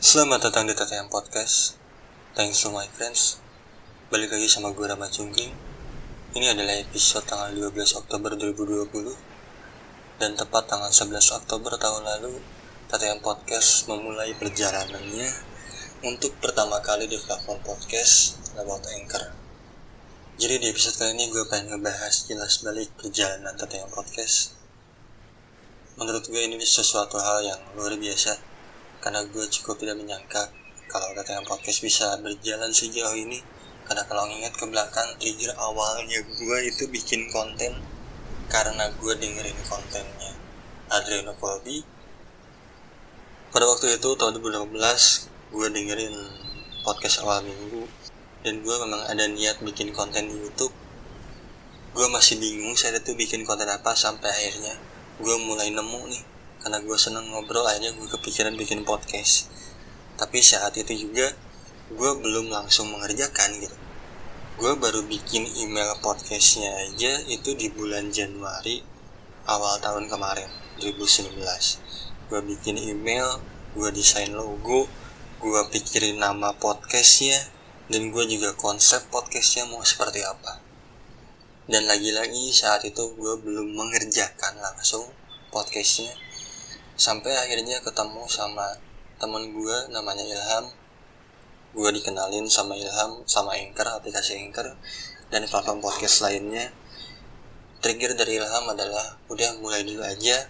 Selamat datang di TTM Podcast. Thanks to my friends. Balik lagi sama gue Rama Cungking Ini adalah episode tanggal 12 Oktober 2020 Dan tepat tanggal 11 Oktober tahun lalu TTM Podcast memulai perjalanannya Untuk pertama kali di platform podcast lewat Anchor. Jadi di episode kali ini gue pengen ngebahas jelas balik perjalanan TTM Podcast. Menurut gue ini sesuatu hal yang luar biasa karena gue cukup tidak menyangka kalau TTM Podcast bisa berjalan sejauh ini. Karena kalau ingat ke belakang trigger awalnya gue itu bikin konten karena gue dengerin kontennya Adriano Colby. Pada waktu itu tahun 2016 gue dengerin podcast awal minggu. Dan gue memang ada niat bikin konten di YouTube. Gue masih bingung saya itu bikin konten apa sampai akhirnya gue mulai nemu nih karena gue seneng ngobrol akhirnya gue kepikiran bikin podcast. Tapi saat itu juga gue belum langsung mengerjakan gitu. Gue baru bikin email podcastnya aja itu di bulan Januari awal tahun kemarin 2019 gue bikin email gue desain logo gue pikirin nama podcastnya dan gue juga konsep podcastnya mau seperti apa. Dan lagi-lagi saat itu gue belum mengerjakan langsung podcastnya sampai akhirnya ketemu sama temen gue namanya Ilham. Gue dikenalin sama Ilham sama Anchor aplikasi Anchor dan platform podcast lainnya. Trigger dari Ilham adalah udah mulai dulu aja.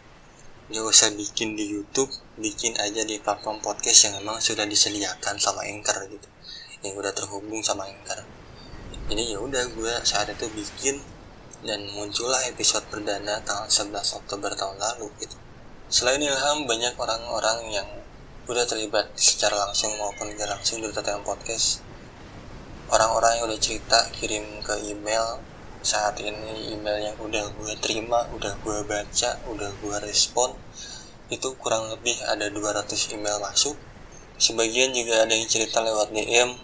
Gak usah bikin di YouTube bikin aja di platform podcast yang memang sudah disediakan sama Anchor gitu. Yang udah terhubung sama Anchor. Jadi ya udah gue saat itu bikin dan muncullah episode perdana tanggal 11 Oktober tahun lalu gitu Selain Ilham, banyak orang-orang yang udah terlibat secara langsung maupun tidak langsung di TTM Podcast. Orang-orang yang udah cerita kirim ke email saat ini email yang udah gue terima, udah gue baca, udah gue respon itu kurang lebih ada 200 email masuk. Sebagian juga ada yang cerita lewat DM,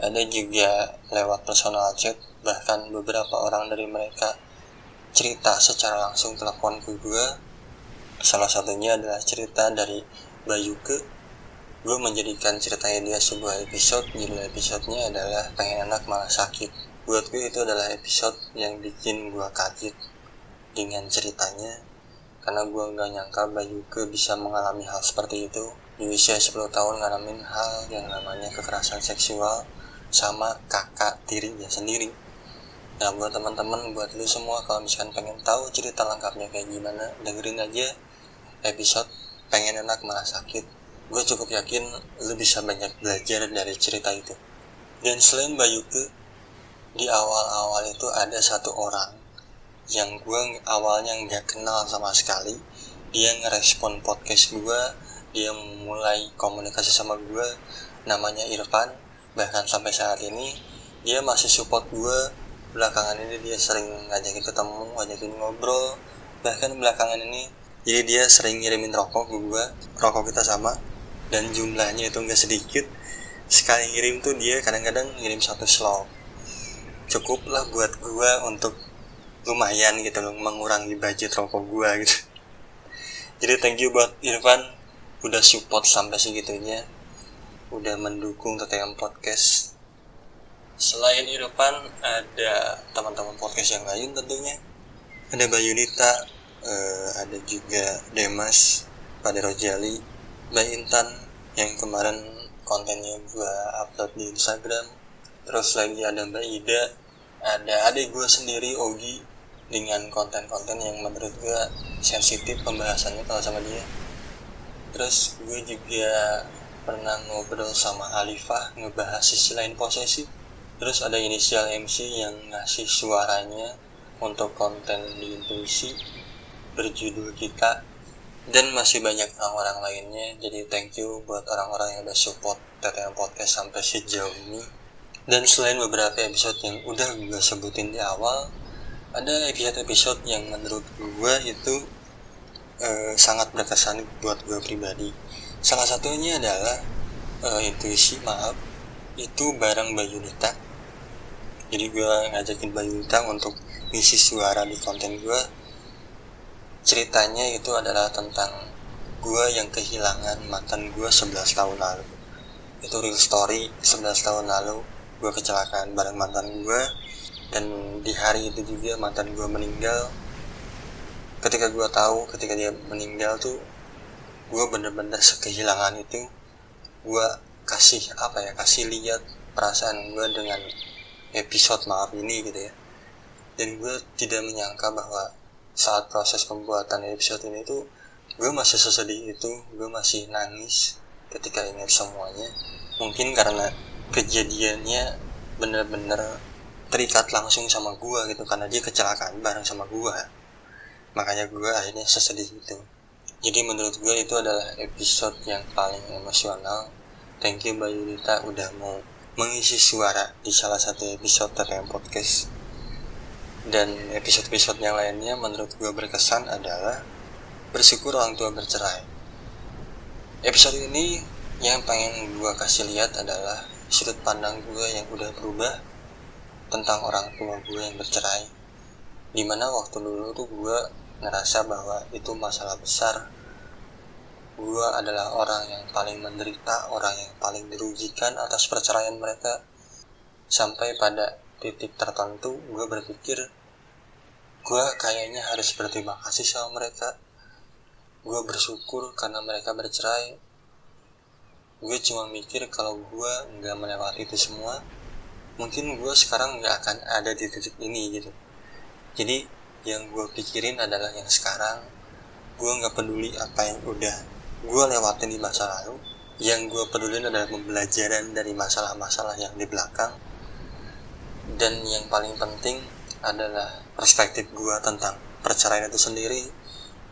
ada juga lewat personal chat, bahkan beberapa orang dari mereka cerita secara langsung telepon ke gue Salah satunya adalah cerita dari Bayuke. Gue menjadikan ceritanya dia sebuah episode, judul episodenya adalah Pengen Anak Malah Sakit. Buat gue itu adalah episode yang bikin gue kaget dengan ceritanya. Karena gue nggak nyangka Bayuke bisa mengalami hal seperti itu. Di usia 10 tahun ngalamin hal yang namanya kekerasan seksual sama kakak tirinya sendiri. Nah buat teman-teman, buat lu semua kalau misalkan pengen tahu cerita lengkapnya kayak gimana, dengerin aja episode pengen enak malah sakit. Gue cukup yakin lu bisa banyak belajar dari cerita itu. Dan selain Bayuke di awal-awal itu ada satu orang yang gue awalnya nggak kenal sama sekali. Dia ngerespon podcast gue dia mulai komunikasi sama gue namanya Irfan. Bahkan sampai saat ini dia masih support gue belakangan ini dia sering ngajakin ketemu ngajakin ngobrol. Bahkan belakangan ini jadi dia sering ngirimin rokok ke gue rokok kita sama dan jumlahnya itu enggak sedikit. Sekali ngirim tuh dia kadang-kadang ngirim satu slot. Cukup lah buat gue untuk lumayan gitu loh mengurangi budget rokok gue gitu. Jadi thank you buat Irfan udah support sampai segitunya. Udah mendukung TTM Podcast. Selain Irfan ada teman-teman podcast yang lain tentunya. Ada Bayunita uh, ada juga Demas pada Rojali Mbak Intan yang kemarin kontennya gue upload di Instagram. Terus lagi ada Mbak Ida ada adik gue sendiri Ogi dengan konten-konten yang menurut gue sensitif pembahasannya kalau sama dia. Terus gue juga pernah ngobrol sama Alifah ngebahas sisi lain posesif. Terus ada inisial MC yang ngasih suaranya untuk konten di intuisi berjudul kita dan masih banyak orang-orang lainnya. Jadi thank you buat orang-orang yang udah support TTM Podcast sampai sejauh ini. Dan selain beberapa episode yang udah gue sebutin di awal ada episode-episode yang menurut gue itu uh, sangat berkesan buat gue pribadi. Salah satunya adalah uh, intuisi maaf itu bareng Bayunita jadi gue ngajakin Bayunita untuk ngisi suara di konten gue ceritanya itu adalah tentang gue yang kehilangan mantan gue 11 tahun lalu. Itu real story 11 tahun lalu gue kecelakaan bareng mantan gue dan di hari itu juga mantan gue meninggal. Ketika gue tahu ketika dia meninggal tuh gue bener-bener sekehilangan itu. Gue kasih apa ya kasih lihat perasaan gue dengan episode maaf ini gitu ya. Dan gue tidak menyangka bahwa saat proses pembuatan episode ini tuh gue masih sesedih itu gue masih nangis ketika ingat semuanya. Mungkin karena kejadiannya bener-bener terikat langsung sama gue gitu karena dia kecelakaan bareng sama gue makanya gue akhirnya sesedih itu. Jadi menurut gue itu adalah episode yang paling emosional. Thank you Mbak Yulita udah mau mengisi suara di salah satu episode TTM Podcast dan episode-episode yang lainnya menurut gue berkesan adalah bersyukur orang tua bercerai. Episode ini yang pengen gue kasih lihat adalah sudut pandang gue yang udah berubah tentang orang tua gue yang bercerai. Di mana waktu dulu tuh gue ngerasa bahwa itu masalah besar. Gue adalah orang yang paling menderita, orang yang paling dirugikan atas perceraian mereka. Sampai pada titik tertentu, gue berpikir, gue kayaknya harus berterima kasih sama mereka. Gue bersyukur karena mereka bercerai. Gue cuma mikir kalau gue nggak melewati itu semua, mungkin gue sekarang nggak akan ada di titik ini gitu. Jadi yang gue pikirin adalah yang sekarang, gue nggak peduli apa yang udah gue lewatin di masa lalu yang gue peduli adalah pembelajaran dari masalah-masalah yang di belakang dan yang paling penting adalah perspektif gue tentang perceraian itu sendiri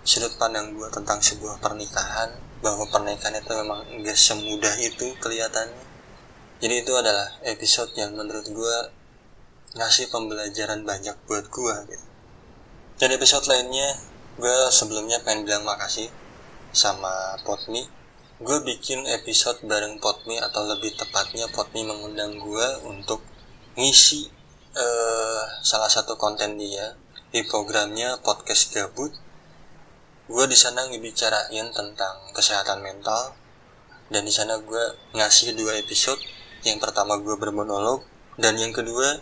sudut pandang gue tentang sebuah pernikahan bahwa pernikahan itu memang gak semudah itu kelihatannya jadi itu adalah episode yang menurut gue ngasih pembelajaran banyak buat gue gitu. dan episode lainnya gue sebelumnya pengen bilang makasih sama Potmi gue bikin episode bareng Potmi atau lebih tepatnya Potmi mengundang gue untuk ngisi uh, salah satu konten dia di programnya podcast gabut. Gue di sana ngebicarain tentang kesehatan mental dan di sana gue ngasih dua episode. Yang pertama gue bermonolog dan yang kedua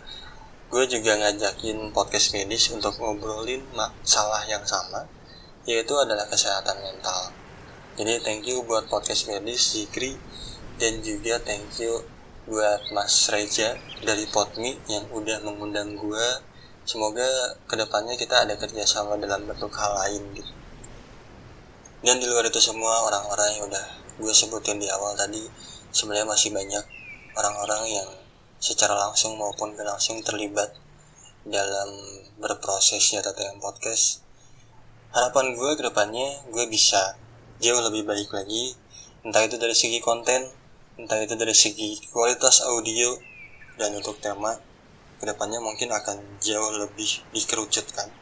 gue juga ngajakin podcast medis untuk ngobrolin masalah yang sama yaitu adalah kesehatan mental. Jadi thank you buat podcast medis Zikri dan juga thank you buat Mas Reja dari Potmi yang udah mengundang gue semoga ke depannya kita ada kerjasama dalam bentuk hal lain gitu. Dan di luar itu semua orang-orang yang udah gue sebutin di awal tadi sebenarnya masih banyak orang-orang yang secara langsung maupun gak langsung terlibat dalam berprosesnya tentang podcast. Harapan gue ke depannya gue bisa jauh lebih baik lagi entah itu dari segi konten entah itu dari segi kualitas audio dan untuk tema ke depannya mungkin akan jauh lebih dikerucutkan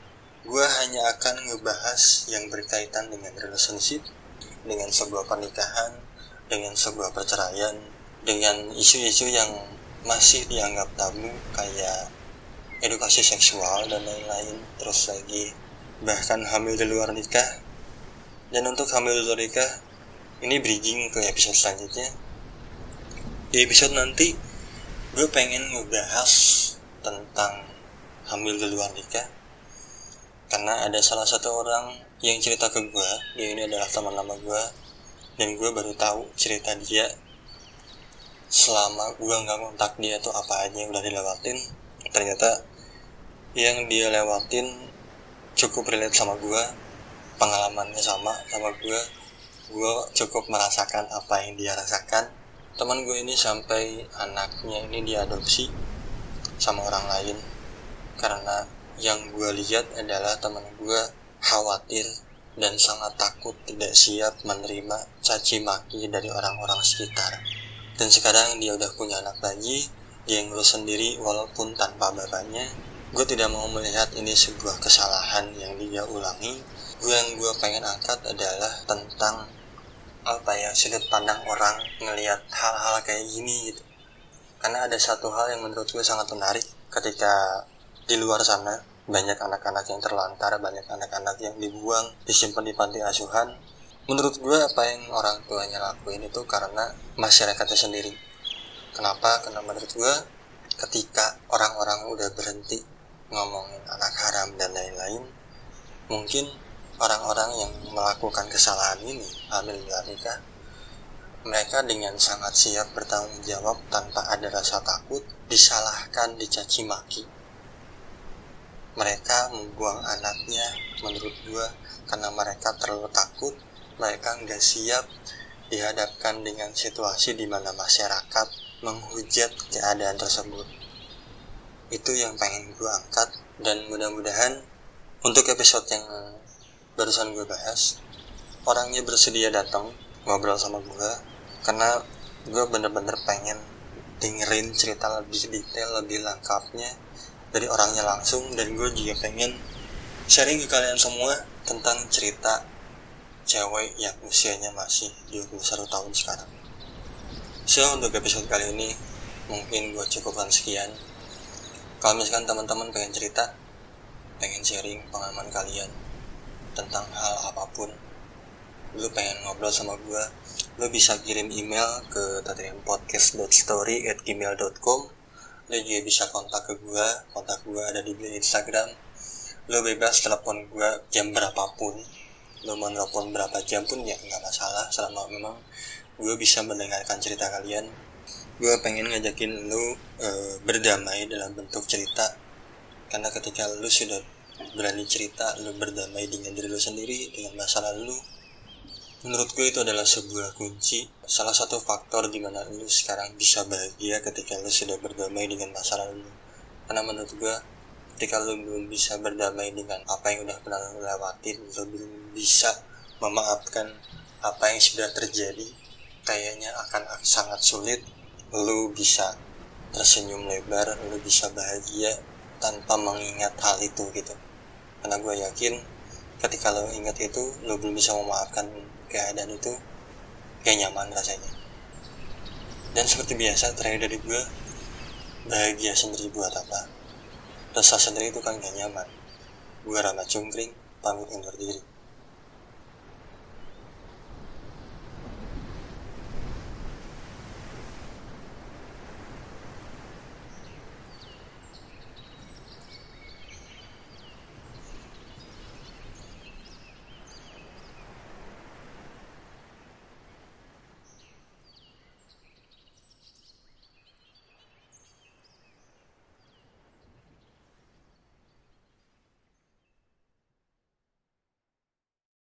gue hanya akan ngebahas yang berkaitan dengan relationship dengan sebuah pernikahan dengan sebuah perceraian dengan isu-isu yang masih dianggap tabu kayak edukasi seksual dan lain-lain terus lagi bahkan hamil di luar nikah. Dan untuk hamil Dorika ini bridging ke episode selanjutnya di episode nanti gue pengen ngebahas tentang hamil di luar nikah. Karena ada salah satu orang yang cerita ke gue dia ini adalah teman lama gue dan gue baru tahu cerita dia selama gue nggak ngontak dia tuh apa aja yang udah dilewatin. Ternyata yang dia lewatin cukup relate sama gue pengalamannya sama sama gue. Gue cukup merasakan apa yang dia rasakan teman gue ini sampai anaknya ini diadopsi sama orang lain. Karena yang gue lihat adalah teman gue khawatir dan sangat takut tidak siap menerima caci maki dari orang-orang sekitar. Dan sekarang dia udah punya anak lagi dia ngurus sendiri walaupun tanpa bapaknya. Gue tidak mau melihat ini sebuah kesalahan yang dia ulangi. Gue yang gue pengen angkat adalah tentang apa ya sudut pandang orang ngelihat hal-hal kayak gini gitu. Karena ada satu hal yang menurut gue sangat menarik ketika di luar sana banyak anak-anak yang terlantar banyak anak-anak yang dibuang disimpan di panti asuhan. Menurut gue apa yang orang tuanya lakuin itu karena masyarakatnya sendiri. Kenapa? Karena menurut gue ketika orang-orang udah berhenti ngomongin anak haram dan lain-lain mungkin orang-orang yang melakukan kesalahan ini ambil nikah mereka dengan sangat siap bertanggung jawab tanpa ada rasa takut disalahkan dicaci maki. Mereka membuang anaknya menurut gue karena mereka terlalu takut mereka nggak siap dihadapkan dengan situasi di mana masyarakat menghujat keadaan tersebut. Itu yang pengen gue angkat dan mudah-mudahan untuk episode yang barusan gue bahas orangnya bersedia datang ngobrol sama gue karena gue bener-bener pengen dengerin cerita lebih detail lebih lengkapnya dari orangnya langsung dan gue juga pengen sharing ke kalian semua tentang cerita cewek yang usianya masih 21 tahun sekarang. So untuk episode kali ini mungkin gue cukupkan sekian. Kalau misalkan teman-teman pengen cerita pengen sharing pengalaman kalian tentang hal apa pun. Lu pengen ngobrol sama gue lu bisa kirim email ke tatrimpodcast.story@gmail.com lo juga bisa kontak ke gue kontak gue ada di Instagram. Lo bebas telepon gue jam berapapun. Lo mau telepon berapa jam pun ya nggak masalah selama memang gue bisa mendengarkan cerita kalian. Gue pengen ngajakin lo e, berdamai dalam bentuk cerita. Karena ketika lo sudah berani cerita lo berdamai dengan diri lo sendiri dengan masalah lo Menurut gue itu adalah sebuah kunci, salah satu faktor di mana lu sekarang bisa bahagia ketika lu sudah berdamai dengan masa lalu. Karena menurut gue, ketika lu belum bisa berdamai dengan apa yang udah pernah lu lewatin, lu belum bisa memaafkan apa yang sudah terjadi, kayaknya akan sangat sulit lu bisa tersenyum lebar, lu bisa bahagia tanpa mengingat hal itu gitu. Karena gue yakin ketika lo ingat itu, lo belum bisa memaafkan keadaan itu gak nyaman rasanya. Dan seperti biasa terakhir dari gue bahagia sendiri buat apa? Resah sendiri itu kan gak nyaman. Gue Rama Cungkring pamit undur diri